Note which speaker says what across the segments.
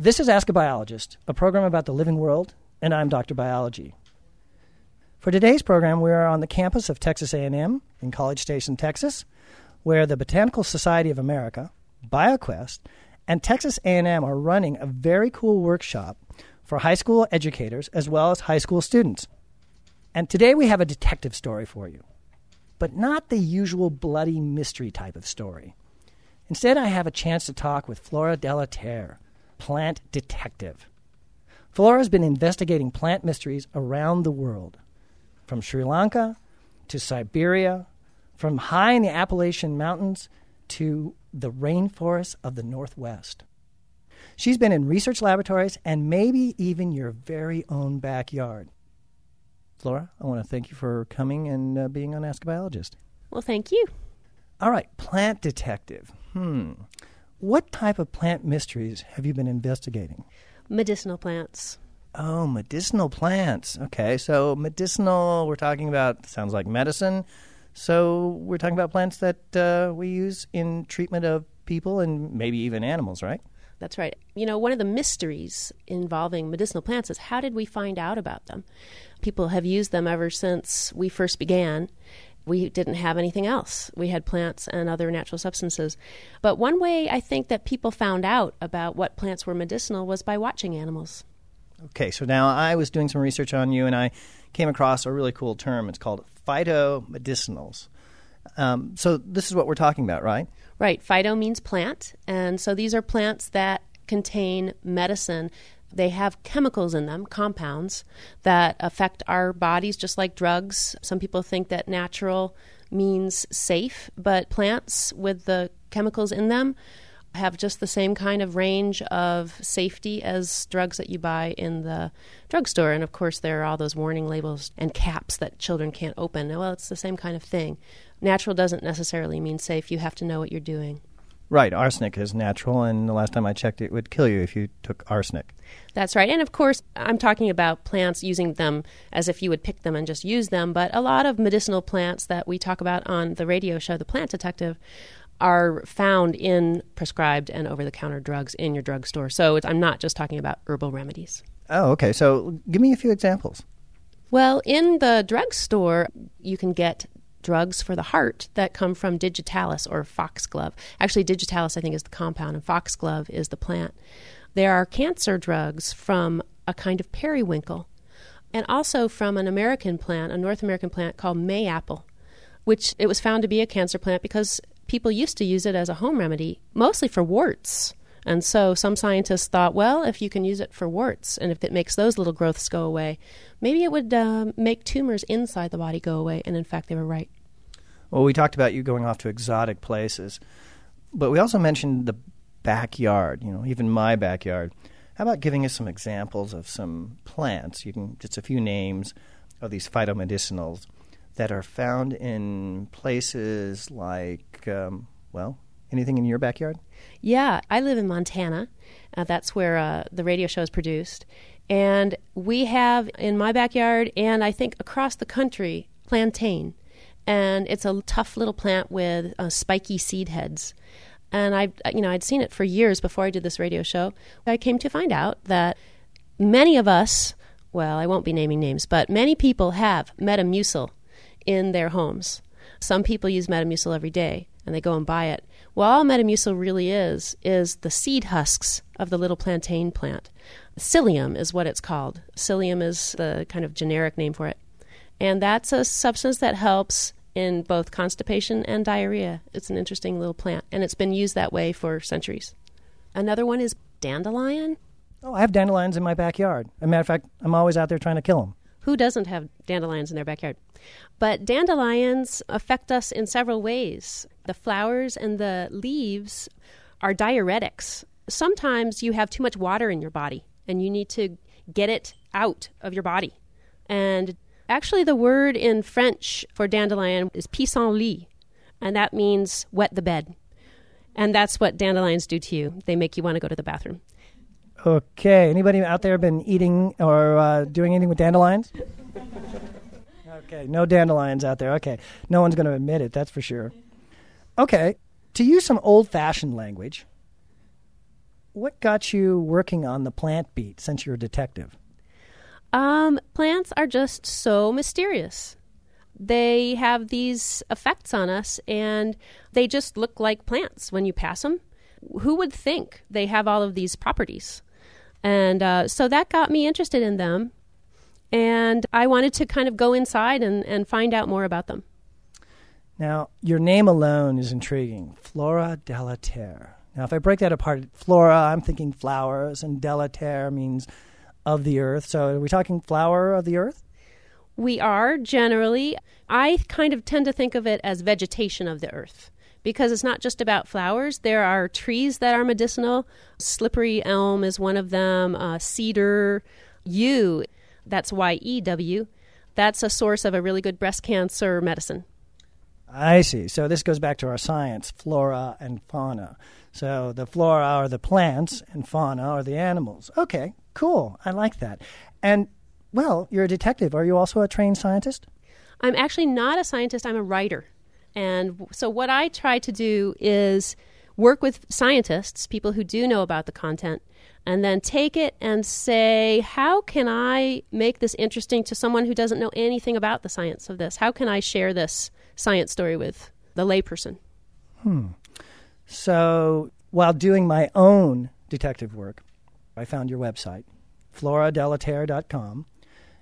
Speaker 1: This is Ask a Biologist, a program about the living world, and I'm Dr. Biology. For today's program, we are on the campus of Texas A&M in College Station, Texas, where the Botanical Society of America, BioQuest, and Texas A&M are running a very cool workshop for high school educators as well as high school students. And today we have a detective story for you, but not the usual bloody mystery type of story. Instead, I have a chance to talk with Flora Delaterre, plant detective. Flora has been investigating plant mysteries around the world, from Sri Lanka to Siberia, from high in the Appalachian Mountains to the rainforests of the Northwest. She's been in research laboratories and maybe even your very own backyard. Flora, I want to thank you for coming and uh, being on Ask a Biologist.
Speaker 2: Well, thank you.
Speaker 1: All right, plant detective. Hmm. What type of plant mysteries have you been investigating?
Speaker 2: Medicinal plants.
Speaker 1: Oh, medicinal plants. Okay, so medicinal, we're talking about, sounds like medicine. So we're talking about plants that uh, we use in treatment of people and maybe even animals, right?
Speaker 2: That's right. You know, one of the mysteries involving medicinal plants is how did we find out about them? People have used them ever since we first began. We didn't have anything else. We had plants and other natural substances. But one way I think that people found out about what plants were medicinal was by watching animals.
Speaker 1: Okay, so now I was doing some research on you and I came across a really cool term. It's called phytomedicinals. Um, so this is what we're talking about, right?
Speaker 2: Right. Phyto means plant. And so these are plants that contain medicine. They have chemicals in them, compounds, that affect our bodies just like drugs. Some people think that natural means safe, but plants with the chemicals in them have just the same kind of range of safety as drugs that you buy in the drugstore. And of course, there are all those warning labels and caps that children can't open. Well, it's the same kind of thing. Natural doesn't necessarily mean safe. You have to know what you're doing.
Speaker 1: Right. Arsenic is natural, and the last time I checked, it would kill you if you took arsenic.
Speaker 2: That's right. And of course, I'm talking about plants using them as if you would pick them and just use them. But a lot of medicinal plants that we talk about on the radio show, The Plant Detective, are found in prescribed and over the counter drugs in your drugstore. So I'm not just talking about herbal remedies.
Speaker 1: Oh, okay. So give me a few examples.
Speaker 2: Well, in the drugstore, you can get drugs for the heart that come from digitalis or foxglove. Actually, digitalis, I think, is the compound, and foxglove is the plant. There are cancer drugs from a kind of periwinkle, and also from an American plant, a North American plant called mayapple, which it was found to be a cancer plant because people used to use it as a home remedy, mostly for warts. And so some scientists thought, well, if you can use it for warts and if it makes those little growths go away, maybe it would uh, make tumors inside the body go away. And in fact, they were right.
Speaker 1: Well, we talked about you going off to exotic places, but we also mentioned the backyard, you know, even my backyard. How about giving us some examples of some plants? You can just a few names of these phytomedicinals that are found in places like, um, well, anything in your backyard?
Speaker 2: Yeah, I live in Montana. Uh, that's where uh, the radio show is produced. And we have in my backyard, and I think across the country, plantain. And it's a tough little plant with uh, spiky seed heads. And I, you know, I'd seen it for years before I did this radio show. I came to find out that many of us, well, I won't be naming names, but many people have Metamucil in their homes. Some people use Metamucil every day and they go and buy it. Well, all Metamucil really is is the seed husks of the little plantain plant. Psyllium is what it's called. Psyllium is the kind of generic name for it. And that's a substance that helps in both constipation and diarrhea. It's an interesting little plant, and it's been used that way for centuries. Another one is dandelion.
Speaker 1: Oh, I have dandelions in my backyard. As a matter of fact, I'm always out there trying to kill them.
Speaker 2: Who doesn't have dandelions in their backyard? But dandelions affect us in several ways. The flowers and the leaves are diuretics. Sometimes you have too much water in your body and you need to get it out of your body. And actually, the word in French for dandelion is pissenlit, and that means wet the bed. And that's what dandelions do to you. They make you want to go to the bathroom.
Speaker 1: Okay. Anybody out there been eating or uh, doing anything with dandelions? Okay. No dandelions out there. Okay. No one's going to admit it. That's for sure. Okay. To use some old-fashioned language, what got you working on the plant beat since you're a detective?
Speaker 2: Um, plants are just so mysterious. They have these effects on us, and they just look like plants when you pass them. Who would think they have all of these properties? And uh, so that got me interested in them. And I wanted to kind of go inside and, and find out more about them.
Speaker 1: Now, your name alone is intriguing Flora Delaterre. Now, if I break that apart, flora, I'm thinking flowers, and della terre means of the earth. So, are we talking flower of the earth?
Speaker 2: We are generally. I kind of tend to think of it as vegetation of the earth because it's not just about flowers. There are trees that are medicinal. Slippery elm is one of them, uh, cedar, yew, that's Y E W. That's a source of a really good breast cancer medicine.
Speaker 1: I see. So this goes back to our science, flora and fauna. So the flora are the plants and fauna are the animals. Okay, cool. I like that. And well, you're a detective. Are you also a trained scientist?
Speaker 2: I'm actually not a scientist, I'm a writer. And so what I try to do is work with scientists, people who do know about the content, and then take it and say, how can I make this interesting to someone who doesn't know anything about the science of this? How can I share this science story with the layperson?
Speaker 1: Hmm. So while doing my own detective work, I found your website, floradelaterre.com.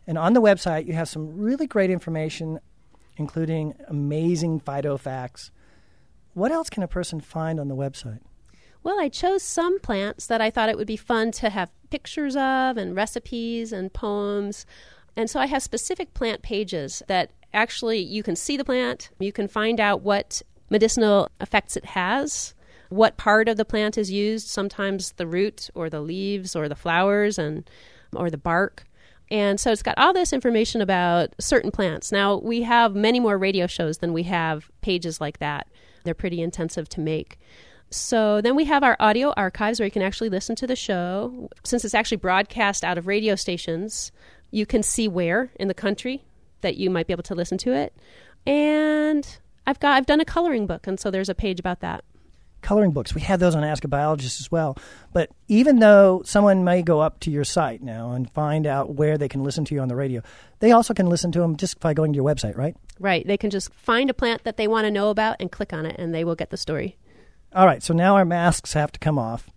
Speaker 1: And on the website, you have some really great information, including amazing phyto facts. What else can a person find on the website?
Speaker 2: Well, I chose some plants that I thought it would be fun to have pictures of and recipes and poems. And so I have specific plant pages that actually you can see the plant, you can find out what medicinal effects it has, what part of the plant is used, sometimes the root or the leaves or the flowers and or the bark. And so it's got all this information about certain plants. Now, we have many more radio shows than we have pages like that. They're pretty intensive to make. So then we have our audio archives where you can actually listen to the show. Since it's actually broadcast out of radio stations, you can see where in the country that you might be able to listen to it. And I've got I've done a coloring book, and so there's a page about that.
Speaker 1: Coloring books. We have those on Ask a Biologist as well. But even though someone may go up to your site now and find out where they can listen to you on the radio, they also can listen to them just by going to your website, right?
Speaker 2: Right. They can just find a plant that they want to know about and click on it, and they will get the story.
Speaker 1: All right. So now our masks have to come off.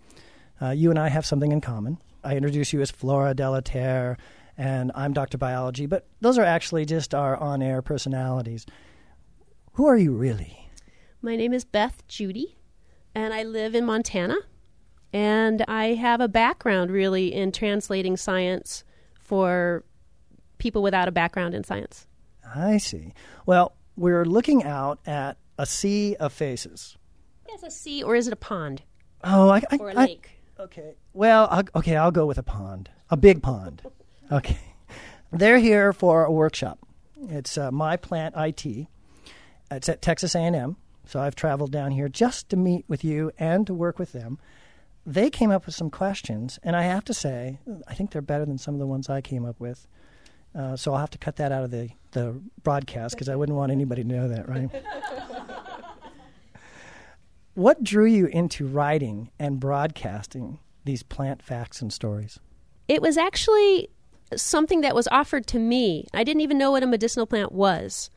Speaker 1: Uh, you and I have something in common. I introduce you as Flora Delaterre, and I'm Dr. Biology, but those are actually just our on air personalities. Who are you really?
Speaker 2: My name is Beth Judy, and I live in Montana. And I have a background really in translating science for people without a background in science.
Speaker 1: I see. Well, we're looking out at a sea of faces.
Speaker 2: Yes, a sea or is it a pond?
Speaker 1: Oh, I, I
Speaker 2: or a
Speaker 1: I-
Speaker 2: lake?
Speaker 1: okay. Well, I'll, okay, I'll go with a pond, a big pond. Okay. They're here for a workshop. It's uh, My Plant IT. It's at Texas A&M. So I've traveled down here just to meet with you and to work with them. They came up with some questions, and I have to say, I think they're better than some of the ones I came up with. Uh, so I'll have to cut that out of the, the broadcast because I wouldn't want anybody to know that, right? what drew you into writing and broadcasting these plant facts and stories?
Speaker 2: It was actually something that was offered to me. I didn't even know what a medicinal plant was.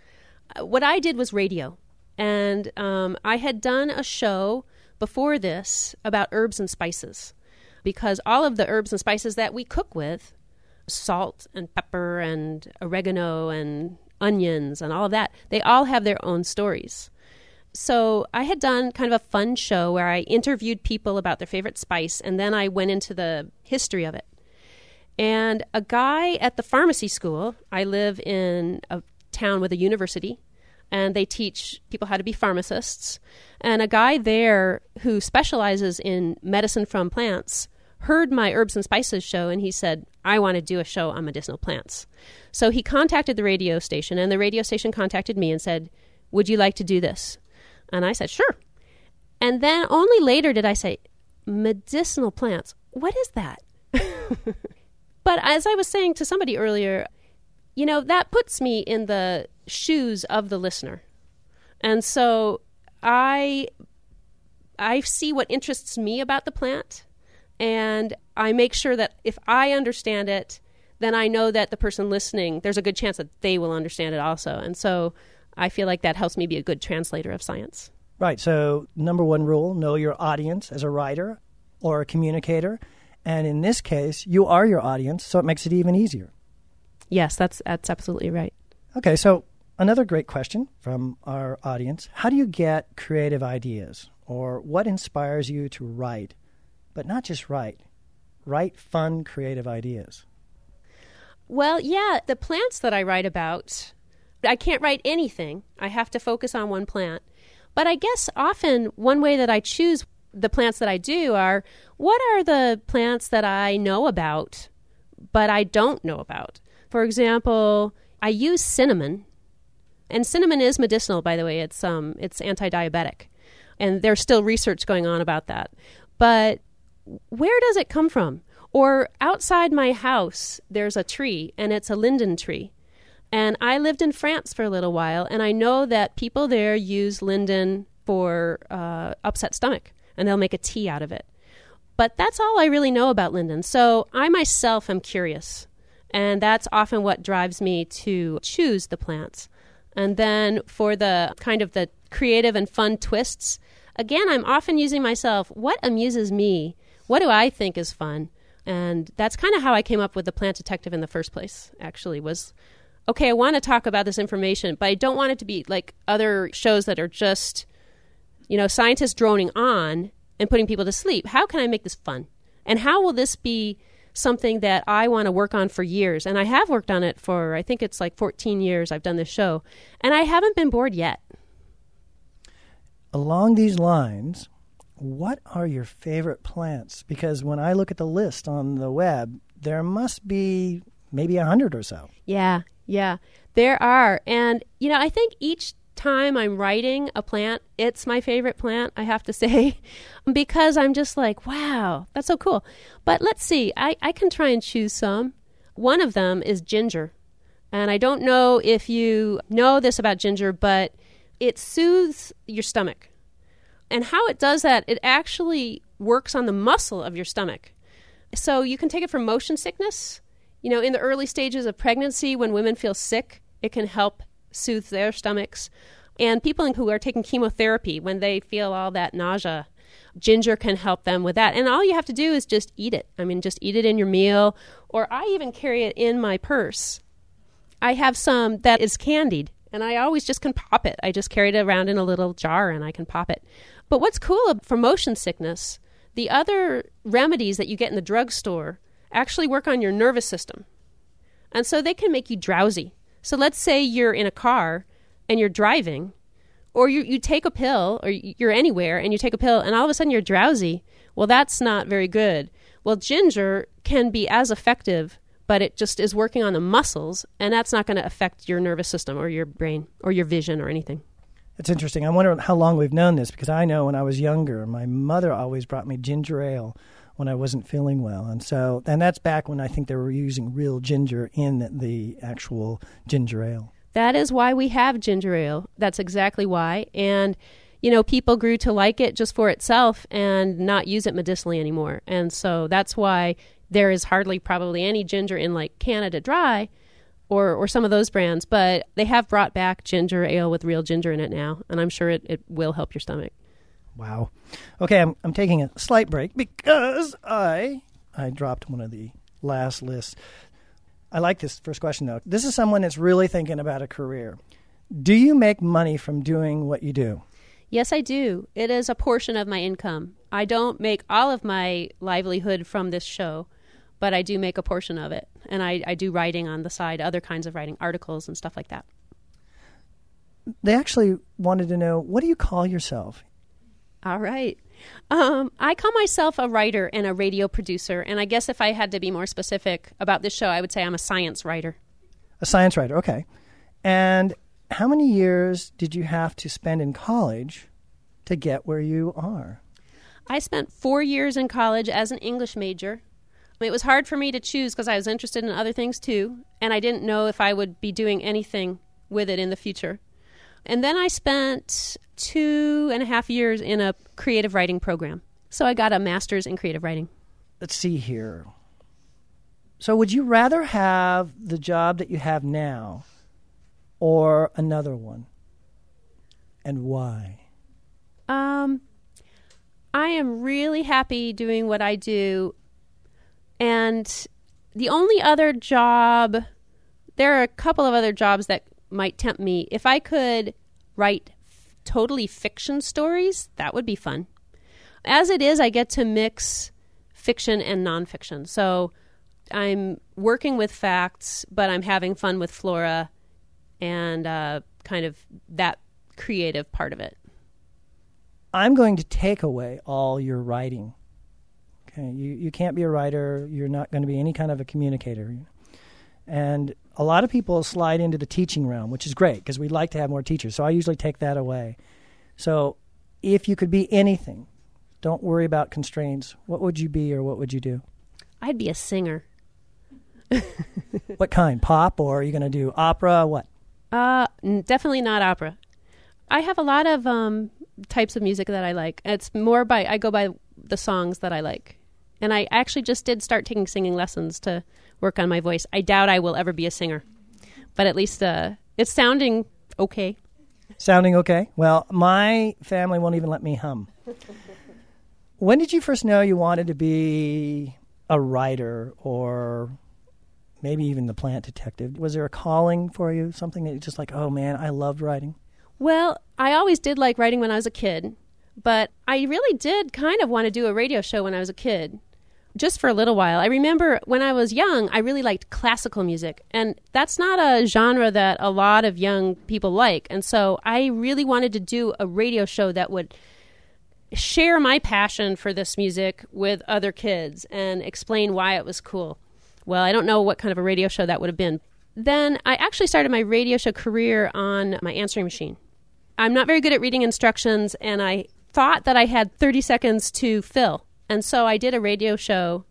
Speaker 2: Uh, What I did was radio. And um, I had done a show before this about herbs and spices because all of the herbs and spices that we cook with, salt and pepper and oregano and onions and all of that, they all have their own stories. So I had done kind of a fun show where I interviewed people about their favorite spice and then I went into the history of it. And a guy at the pharmacy school, I live in a town with a university, and they teach people how to be pharmacists. And a guy there who specializes in medicine from plants heard my herbs and spices show and he said, I want to do a show on medicinal plants. So he contacted the radio station, and the radio station contacted me and said, Would you like to do this? And I said, Sure. And then only later did I say, Medicinal plants, what is that? But as I was saying to somebody earlier, you know, that puts me in the shoes of the listener. And so I I see what interests me about the plant and I make sure that if I understand it, then I know that the person listening, there's a good chance that they will understand it also. And so I feel like that helps me be a good translator of science.
Speaker 1: Right. So, number one rule know your audience as a writer or a communicator. And in this case, you are your audience, so it makes it even easier.
Speaker 2: Yes, that's, that's absolutely right.
Speaker 1: Okay. So, another great question from our audience How do you get creative ideas? Or what inspires you to write? But not just write, write fun, creative ideas.
Speaker 2: Well, yeah, the plants that I write about, I can't write anything. I have to focus on one plant. But I guess often one way that I choose the plants that I do are what are the plants that I know about, but I don't know about? For example, I use cinnamon, and cinnamon is medicinal, by the way. It's um, it's anti-diabetic, and there's still research going on about that. But where does it come from? Or outside my house, there's a tree, and it's a linden tree. And I lived in France for a little while, and I know that people there use linden for uh, upset stomach, and they'll make a tea out of it. But that's all I really know about linden. So I myself am curious, and that's often what drives me to choose the plants. And then for the kind of the creative and fun twists, again, I'm often using myself. What amuses me? What do I think is fun? And that's kind of how I came up with the plant detective in the first place. Actually, was okay, I want to talk about this information, but I don't want it to be like other shows that are just, you know, scientists droning on and putting people to sleep. How can I make this fun? And how will this be something that I want to work on for years? And I have worked on it for, I think it's like 14 years I've done this show, and I haven't been bored yet.
Speaker 1: Along these lines, what are your favorite plants? Because when I look at the list on the web, there must be maybe a hundred or so.
Speaker 2: Yeah, yeah, there are. And, you know, I think each time I'm writing a plant, it's my favorite plant, I have to say, because I'm just like, wow, that's so cool. But let's see, I, I can try and choose some. One of them is ginger. And I don't know if you know this about ginger, but it soothes your stomach. And how it does that, it actually works on the muscle of your stomach. So you can take it for motion sickness you know, in the early stages of pregnancy, when women feel sick, it can help soothe their stomachs. And people who are taking chemotherapy, when they feel all that nausea, ginger can help them with that. And all you have to do is just eat it. I mean, just eat it in your meal, or I even carry it in my purse. I have some that is candied, and I always just can pop it. I just carry it around in a little jar and I can pop it. But what's cool for motion sickness, the other remedies that you get in the drugstore actually work on your nervous system. And so they can make you drowsy. So let's say you're in a car and you're driving, or you, you take a pill, or you're anywhere and you take a pill, and all of a sudden you're drowsy. Well, that's not very good. Well, ginger can be as effective, but it just is working on the muscles, and that's not going to affect your nervous system or your brain or your vision or anything.
Speaker 1: It's interesting. I wonder how long we've known this because I know when I was younger, my mother always brought me ginger ale when I wasn't feeling well. And so, and that's back when I think they were using real ginger in the actual ginger ale.
Speaker 2: That is why we have ginger ale. That's exactly why. And, you know, people grew to like it just for itself and not use it medicinally anymore. And so that's why there is hardly probably any ginger in like Canada Dry or, or some of those brands. But they have brought back ginger ale with real ginger in it now. And I'm sure it, it will help your stomach.
Speaker 1: Wow. Okay, I'm, I'm taking a slight break because I I dropped one of the last lists. I like this first question though. This is someone that's really thinking about a career. Do you make money from doing what you do?
Speaker 2: Yes, I do. It is a portion of my income. I don't make all of my livelihood from this show, but I do make a portion of it. And I, I do writing on the side, other kinds of writing, articles and stuff like that.
Speaker 1: They actually wanted to know what do you call yourself?
Speaker 2: All right. Um, I call myself a writer and a radio producer, and I guess if I had to be more specific about this show, I would say I'm a science writer.
Speaker 1: A science writer, okay. And how many years did you have to spend in college to get where you are?
Speaker 2: I spent four years in college as an English major. It was hard for me to choose because I was interested in other things too, and I didn't know if I would be doing anything with it in the future. And then I spent two and a half years in a creative writing program. So I got a master's in creative writing.
Speaker 1: let's see here. So, would you rather have the job that you have now or another one? And why?
Speaker 2: Um, I am really happy doing what I do. And the only other job, there are a couple of other jobs that might tempt me. If I could write f- totally fiction stories, that would be fun. As it is, I get to mix fiction and nonfiction. So I'm working with facts, but I'm having fun with Flora and uh, kind of that creative part of it.
Speaker 1: I'm going to take away all your writing. Okay, you, you can't be a writer. You're not going to be any kind of a communicator. And a lot of people slide into the teaching realm, which is great because we'd like to have more teachers. So I usually take that away. So if you could be anything, don't worry about constraints. What would you be or what would you do?
Speaker 2: I'd be a singer.
Speaker 1: what kind? Pop or are you going to do opera? What?
Speaker 2: Uh, definitely not opera. I have a lot of um, types of music that I like. It's more by I go by the songs that I like. And I actually just did start taking singing lessons to work on my voice. I doubt I will ever be a singer, but at least uh, it's sounding okay.
Speaker 1: Sounding okay? Well, my family won't even let me hum. when did you first know you wanted to be a writer or maybe even the plant detective? Was there a calling for you? Something that you just like, oh man, I loved writing?
Speaker 2: Well, I always did like writing when I was a kid, but I really did kind of want to do a radio show when I was a kid just for a little while. I remember when I was young, I really liked classical music, and that's not a genre that a lot of young people like. And so I really wanted to do a radio show that would share my passion for this music with other kids and explain why it was cool. Well, I don't know what kind of a radio show that would have been. Then I actually started my radio show career on my answering machine. I'm not very good at reading instructions, and I thought that I had 30 seconds to fill and so I did a radio show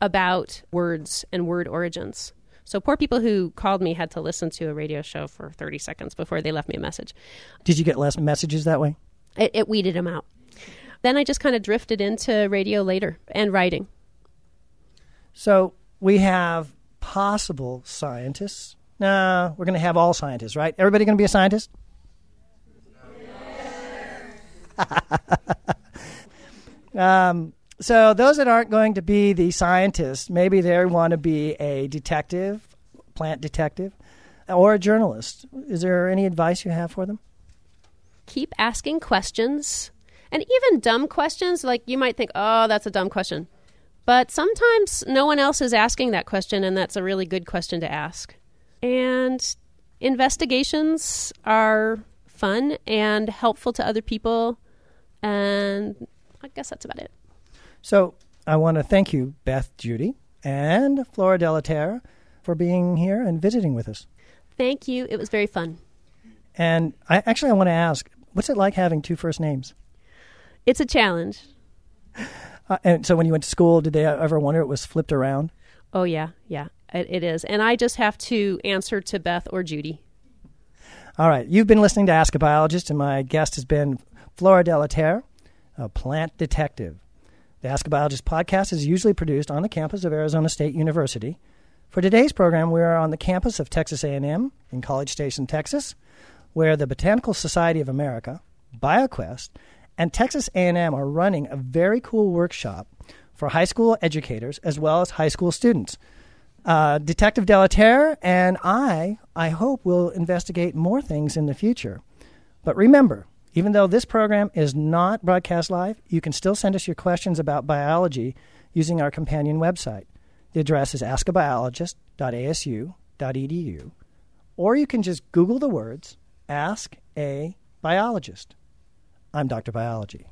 Speaker 2: about words and word origins. So poor people who called me had to listen to a radio show for 30 seconds before they left me a message.
Speaker 1: Did you get less messages that way?
Speaker 2: It, it weeded them out. Then I just kind of drifted into radio later and writing.
Speaker 1: So we have possible scientists. Nah, we're going to have all scientists, right? Everybody going to be a scientist? um, so those that aren't going to be the scientists, maybe they want to be a detective, plant detective, or a journalist. Is there any advice you have for them?
Speaker 2: Keep asking questions, and even dumb questions. Like you might think, "Oh, that's a dumb question," but sometimes no one else is asking that question, and that's a really good question to ask. And investigations are fun and helpful to other people, and I guess that's about it.
Speaker 1: So I want to thank you, Beth Judy and Flora Delaterra, for being here and visiting with us.
Speaker 2: Thank you. It was very fun.
Speaker 1: And I actually I want to ask, what's it like having two first names?
Speaker 2: It's a challenge.
Speaker 1: Uh, and so when you went to school, did they ever wonder it was flipped around?
Speaker 2: Oh yeah, yeah, it, it is. And I just have to answer to Beth or Judy.
Speaker 1: All right, you've been listening to Ask a Biologist, and my guest has been Flora Delaterra, a plant detective. The Ask a Biologist podcast is usually produced on the campus of Arizona State University. For today's program, we are on the campus of Texas A&M in College Station, Texas, where the Botanical Society of America, BioQuest, and Texas A&M are running a very cool workshop for high school educators as well as high school students. Uh, Detective Delaterra and I, I hope, will investigate more things in the future. But remember, even though this program is not broadcast live, you can still send us your questions about biology using our companion website. The address is askabiologist.asu.edu, or you can just Google the words Ask a Biologist. I'm Dr. Biology.